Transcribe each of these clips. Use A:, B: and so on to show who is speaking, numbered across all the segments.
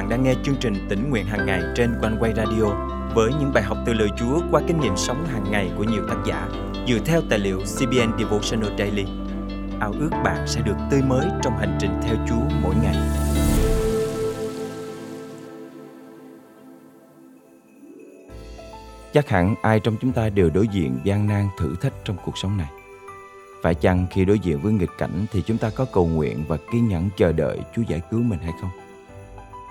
A: bạn đang nghe chương trình tỉnh nguyện hàng ngày trên quanh quay radio với những bài học từ lời Chúa qua kinh nghiệm sống hàng ngày của nhiều tác giả dựa theo tài liệu CBN Devotional Daily. Ao ước bạn sẽ được tươi mới trong hành trình theo Chúa mỗi ngày.
B: Chắc hẳn ai trong chúng ta đều đối diện gian nan thử thách trong cuộc sống này. Phải chăng khi đối diện với nghịch cảnh thì chúng ta có cầu nguyện và kiên nhẫn chờ đợi Chúa giải cứu mình hay không?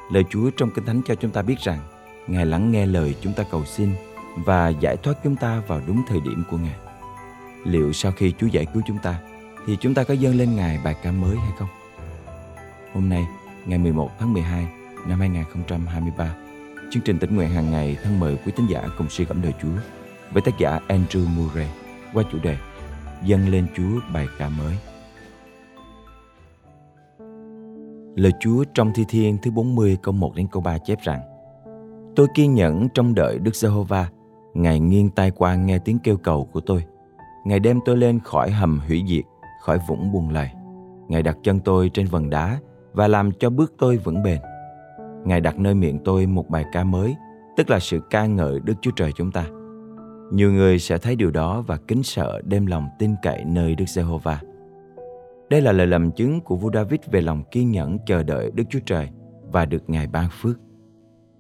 B: Lời Chúa trong Kinh Thánh cho chúng ta biết rằng Ngài lắng nghe lời chúng ta cầu xin và giải thoát chúng ta vào đúng thời điểm của Ngài. Liệu sau khi Chúa giải cứu chúng ta thì chúng ta có dâng lên Ngài bài ca mới hay không? Hôm nay, ngày 11 tháng 12 năm 2023, chương trình tỉnh nguyện hàng ngày thân mời quý tín giả cùng suy gẫm đời Chúa với tác giả Andrew Murray qua chủ đề Dâng lên Chúa bài ca mới. Lời Chúa trong Thi Thiên thứ 40 câu 1 đến câu 3 chép rằng Tôi kiên nhẫn trong đợi Đức Giê-hô-va, Ngài nghiêng tai qua nghe tiếng kêu cầu của tôi. Ngài đem tôi lên khỏi hầm hủy diệt, khỏi vũng buồn lầy. Ngài đặt chân tôi trên vần đá và làm cho bước tôi vững bền. Ngài đặt nơi miệng tôi một bài ca mới, tức là sự ca ngợi Đức Chúa Trời chúng ta. Nhiều người sẽ thấy điều đó và kính sợ đem lòng tin cậy nơi Đức Giê-hô-va. Đây là lời làm chứng của vua David về lòng kiên nhẫn chờ đợi Đức Chúa Trời và được Ngài ban phước.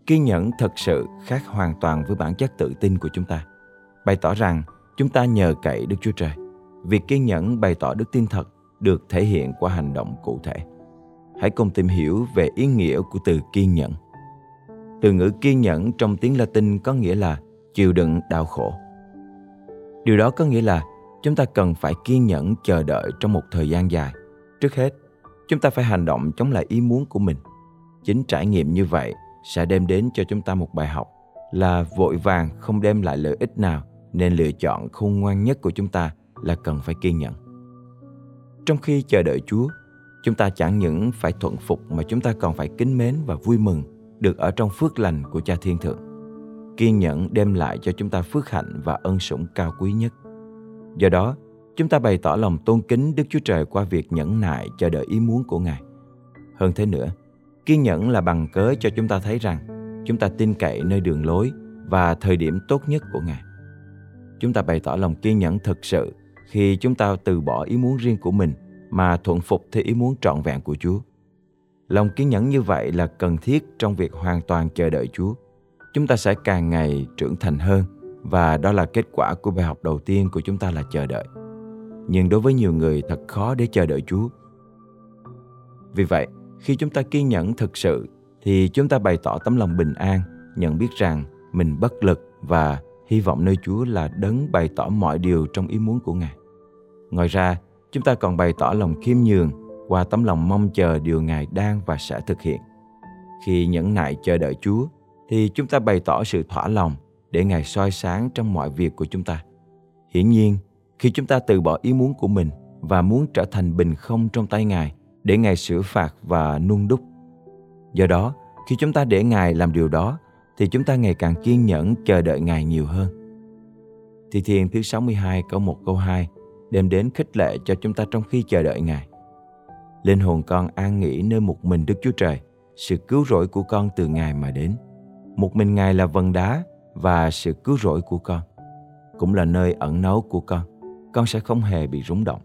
B: Kiên nhẫn thật sự khác hoàn toàn với bản chất tự tin của chúng ta. Bày tỏ rằng chúng ta nhờ cậy Đức Chúa Trời. Việc kiên nhẫn bày tỏ đức tin thật được thể hiện qua hành động cụ thể. Hãy cùng tìm hiểu về ý nghĩa của từ kiên nhẫn. Từ ngữ kiên nhẫn trong tiếng Latin có nghĩa là chịu đựng đau khổ. Điều đó có nghĩa là chúng ta cần phải kiên nhẫn chờ đợi trong một thời gian dài. Trước hết, chúng ta phải hành động chống lại ý muốn của mình. Chính trải nghiệm như vậy sẽ đem đến cho chúng ta một bài học là vội vàng không đem lại lợi ích nào nên lựa chọn khôn ngoan nhất của chúng ta là cần phải kiên nhẫn. Trong khi chờ đợi Chúa, chúng ta chẳng những phải thuận phục mà chúng ta còn phải kính mến và vui mừng được ở trong phước lành của Cha Thiên Thượng. Kiên nhẫn đem lại cho chúng ta phước hạnh và ân sủng cao quý nhất. Do đó, chúng ta bày tỏ lòng tôn kính Đức Chúa Trời qua việc nhẫn nại chờ đợi ý muốn của Ngài. Hơn thế nữa, kiên nhẫn là bằng cớ cho chúng ta thấy rằng chúng ta tin cậy nơi đường lối và thời điểm tốt nhất của Ngài. Chúng ta bày tỏ lòng kiên nhẫn thực sự khi chúng ta từ bỏ ý muốn riêng của mình mà thuận phục theo ý muốn trọn vẹn của Chúa. Lòng kiên nhẫn như vậy là cần thiết trong việc hoàn toàn chờ đợi Chúa. Chúng ta sẽ càng ngày trưởng thành hơn và đó là kết quả của bài học đầu tiên của chúng ta là chờ đợi. Nhưng đối với nhiều người thật khó để chờ đợi Chúa. Vì vậy, khi chúng ta kiên nhẫn thực sự thì chúng ta bày tỏ tấm lòng bình an, nhận biết rằng mình bất lực và hy vọng nơi Chúa là đấng bày tỏ mọi điều trong ý muốn của Ngài. Ngoài ra, chúng ta còn bày tỏ lòng khiêm nhường qua tấm lòng mong chờ điều Ngài đang và sẽ thực hiện. Khi nhẫn nại chờ đợi Chúa, thì chúng ta bày tỏ sự thỏa lòng để Ngài soi sáng trong mọi việc của chúng ta. Hiển nhiên, khi chúng ta từ bỏ ý muốn của mình và muốn trở thành bình không trong tay Ngài, để Ngài sửa phạt và nung đúc. Do đó, khi chúng ta để Ngài làm điều đó, thì chúng ta ngày càng kiên nhẫn chờ đợi Ngài nhiều hơn. Thi Thiên thứ 62 câu 1 câu 2 đem đến khích lệ cho chúng ta trong khi chờ đợi Ngài. Linh hồn con an nghỉ nơi một mình Đức Chúa Trời, sự cứu rỗi của con từ Ngài mà đến. Một mình Ngài là vần đá và sự cứu rỗi của con, cũng là nơi ẩn náu của con. Con sẽ không hề bị rúng động.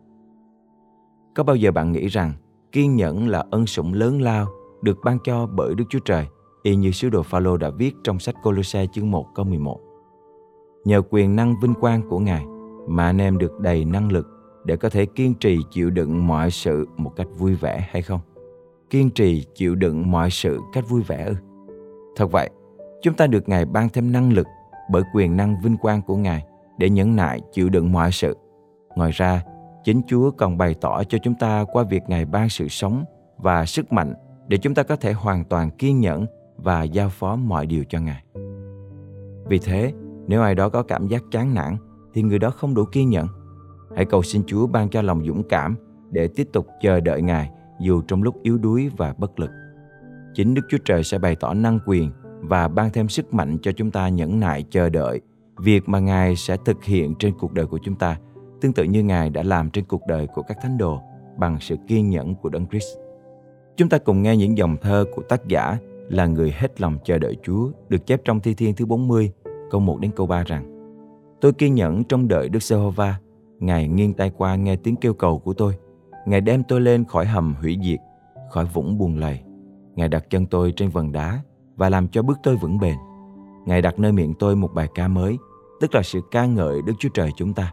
B: Có bao giờ bạn nghĩ rằng Kiên nhẫn là ân sủng lớn lao được ban cho bởi Đức Chúa Trời, y như sứ đồ Phaolô đã viết trong sách Colosse chương 1 câu 11. Nhờ quyền năng vinh quang của Ngài mà anh em được đầy năng lực để có thể kiên trì chịu đựng mọi sự một cách vui vẻ hay không? Kiên trì chịu đựng mọi sự cách vui vẻ ư? Thật vậy, chúng ta được Ngài ban thêm năng lực bởi quyền năng vinh quang của Ngài để nhẫn nại chịu đựng mọi sự. Ngoài ra, Chính Chúa còn bày tỏ cho chúng ta qua việc Ngài ban sự sống và sức mạnh để chúng ta có thể hoàn toàn kiên nhẫn và giao phó mọi điều cho Ngài. Vì thế, nếu ai đó có cảm giác chán nản thì người đó không đủ kiên nhẫn. Hãy cầu xin Chúa ban cho lòng dũng cảm để tiếp tục chờ đợi Ngài dù trong lúc yếu đuối và bất lực. Chính Đức Chúa Trời sẽ bày tỏ năng quyền và ban thêm sức mạnh cho chúng ta nhẫn nại chờ đợi việc mà Ngài sẽ thực hiện trên cuộc đời của chúng ta tương tự như Ngài đã làm trên cuộc đời của các thánh đồ bằng sự kiên nhẫn của Đấng Christ. Chúng ta cùng nghe những dòng thơ của tác giả là người hết lòng chờ đợi Chúa được chép trong Thi Thiên thứ 40, câu 1 đến câu 3 rằng Tôi kiên nhẫn trong đợi Đức Giê-hô-va, Ngài nghiêng tay qua nghe tiếng kêu cầu của tôi. Ngài đem tôi lên khỏi hầm hủy diệt, khỏi vũng buồn lầy. Ngài đặt chân tôi trên vần đá và làm cho bước tôi vững bền. Ngài đặt nơi miệng tôi một bài ca mới, tức là sự ca ngợi Đức Chúa Trời chúng ta.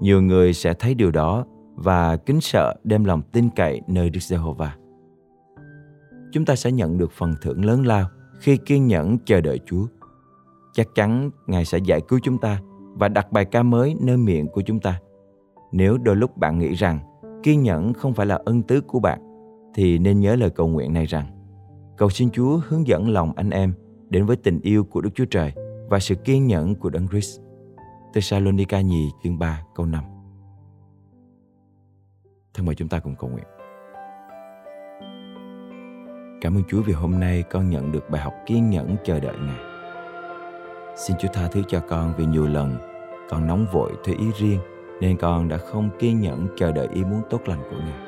B: Nhiều người sẽ thấy điều đó và kính sợ đem lòng tin cậy nơi Đức Giê-hô-va. Chúng ta sẽ nhận được phần thưởng lớn lao khi kiên nhẫn chờ đợi Chúa. Chắc chắn Ngài sẽ giải cứu chúng ta và đặt bài ca mới nơi miệng của chúng ta. Nếu đôi lúc bạn nghĩ rằng kiên nhẫn không phải là ân tứ của bạn, thì nên nhớ lời cầu nguyện này rằng cầu xin Chúa hướng dẫn lòng anh em đến với tình yêu của Đức Chúa Trời và sự kiên nhẫn của Đấng Christ. Thessalonica nhì chương 3 câu 5 Thân mời chúng ta cùng cầu nguyện. Cảm ơn Chúa vì hôm nay con nhận được bài học kiên nhẫn chờ đợi Ngài. Xin Chúa tha thứ cho con vì nhiều lần con nóng vội theo ý riêng nên con đã không kiên nhẫn chờ đợi ý muốn tốt lành của Ngài.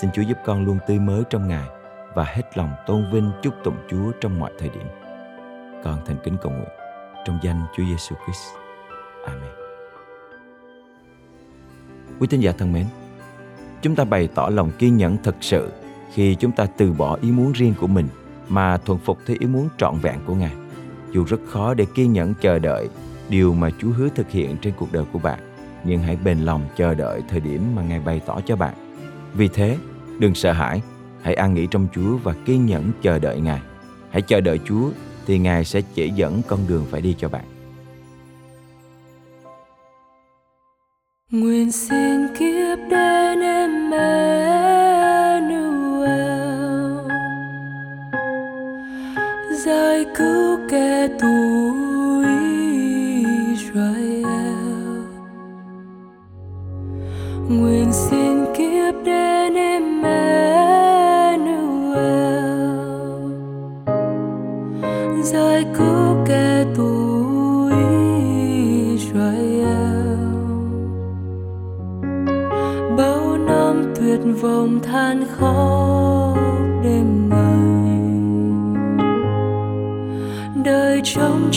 B: Xin Chúa giúp con luôn tươi mới trong Ngài và hết lòng tôn vinh chúc tụng Chúa trong mọi thời điểm. Con thành kính cầu nguyện trong danh Chúa Giêsu Christ. Amen. Quý tín giả thân mến, chúng ta bày tỏ lòng kiên nhẫn thật sự khi chúng ta từ bỏ ý muốn riêng của mình mà thuận phục theo ý muốn trọn vẹn của Ngài. Dù rất khó để kiên nhẫn chờ đợi điều mà Chúa hứa thực hiện trên cuộc đời của bạn, nhưng hãy bền lòng chờ đợi thời điểm mà Ngài bày tỏ cho bạn. Vì thế, đừng sợ hãi, hãy an nghỉ trong Chúa và kiên nhẫn chờ đợi Ngài. Hãy chờ đợi Chúa, thì Ngài sẽ chỉ dẫn con đường phải đi cho bạn.
C: Nguyện xin kiếp đến Emmanuel Giải cứu kẻ tù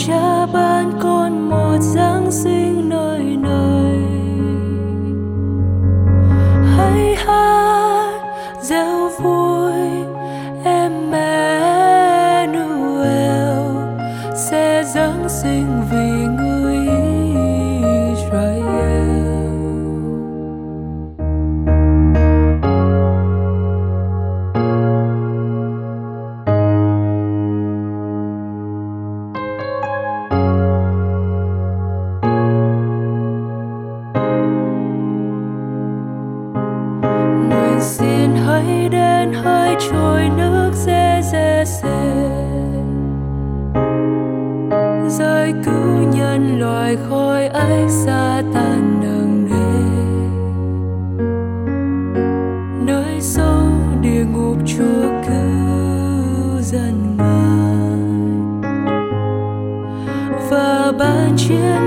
C: cha ban con một giáng sinh nơi nơi ban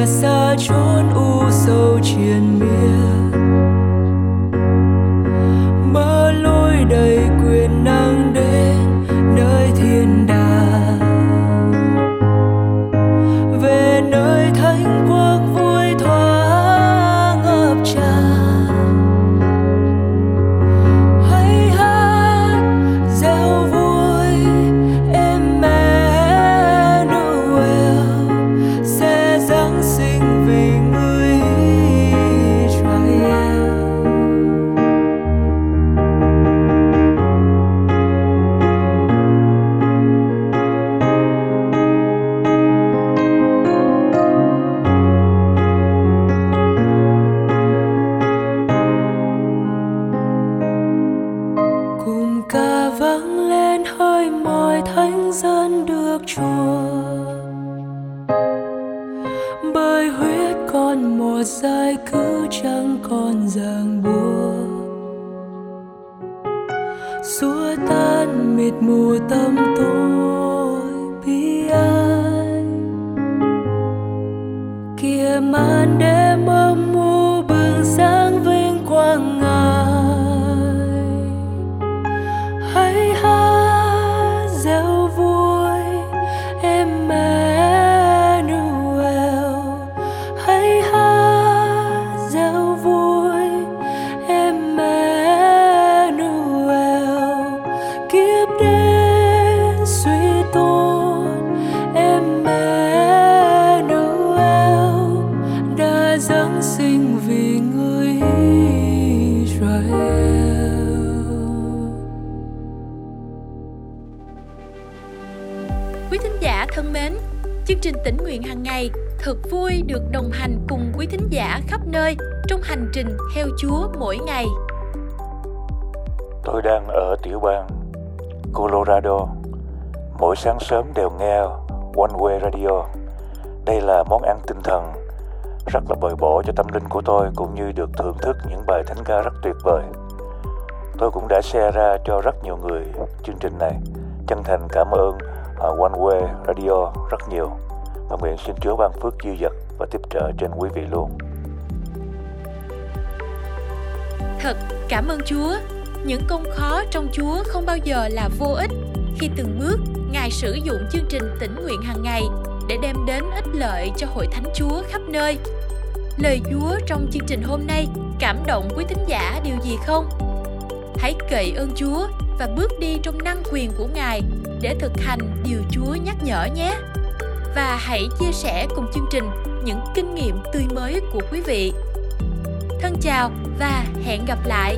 C: myself ada thật vui được đồng hành cùng quý thính giả khắp nơi trong hành trình theo Chúa mỗi ngày.
D: Tôi đang ở tiểu bang Colorado. Mỗi sáng sớm đều nghe One Way Radio. Đây là món ăn tinh thần, rất là bồi bổ cho tâm linh của tôi cũng như được thưởng thức những bài thánh ca rất tuyệt vời. Tôi cũng đã share ra cho rất nhiều người chương trình này. Chân thành cảm ơn à, One Way Radio rất nhiều và nguyện xin Chúa ban phước dư dật và tiếp trợ trên quý vị luôn.
C: Thật, cảm ơn Chúa. Những công khó trong Chúa không bao giờ là vô ích khi từng bước, Ngài sử dụng chương trình tỉnh nguyện hàng ngày để đem đến ích lợi cho hội thánh Chúa khắp nơi. Lời Chúa trong chương trình hôm nay cảm động quý thính giả điều gì không? Hãy cậy ơn Chúa và bước đi trong năng quyền của Ngài để thực hành điều Chúa nhắc nhở nhé. Và hãy chia sẻ cùng chương trình những kinh nghiệm tươi mới của quý vị. Thân chào và hẹn gặp lại.